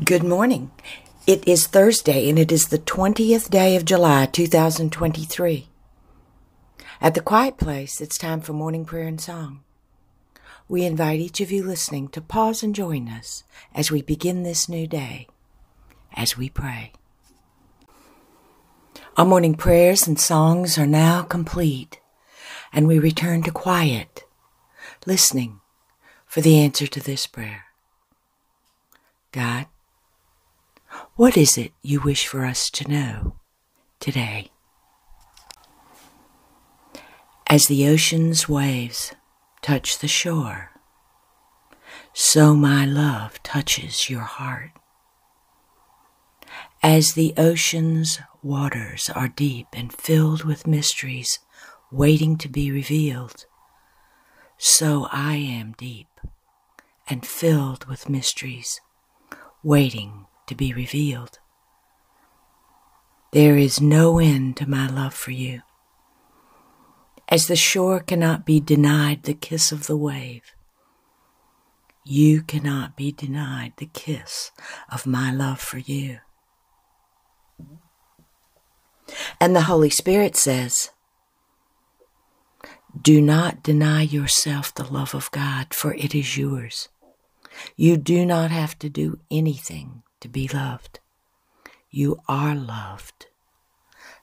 Good morning. It is Thursday and it is the 20th day of July 2023. At the Quiet Place, it's time for morning prayer and song. We invite each of you listening to pause and join us as we begin this new day, as we pray. Our morning prayers and songs are now complete, and we return to quiet, listening for the answer to this prayer. God, what is it you wish for us to know today? As the ocean's waves touch the shore, so my love touches your heart. As the ocean's waters are deep and filled with mysteries waiting to be revealed, so I am deep and filled with mysteries waiting to be revealed. There is no end to my love for you. As the shore cannot be denied the kiss of the wave, you cannot be denied the kiss of my love for you. And the Holy Spirit says, Do not deny yourself the love of God, for it is yours. You do not have to do anything to be loved. You are loved.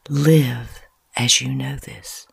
Live as you know this.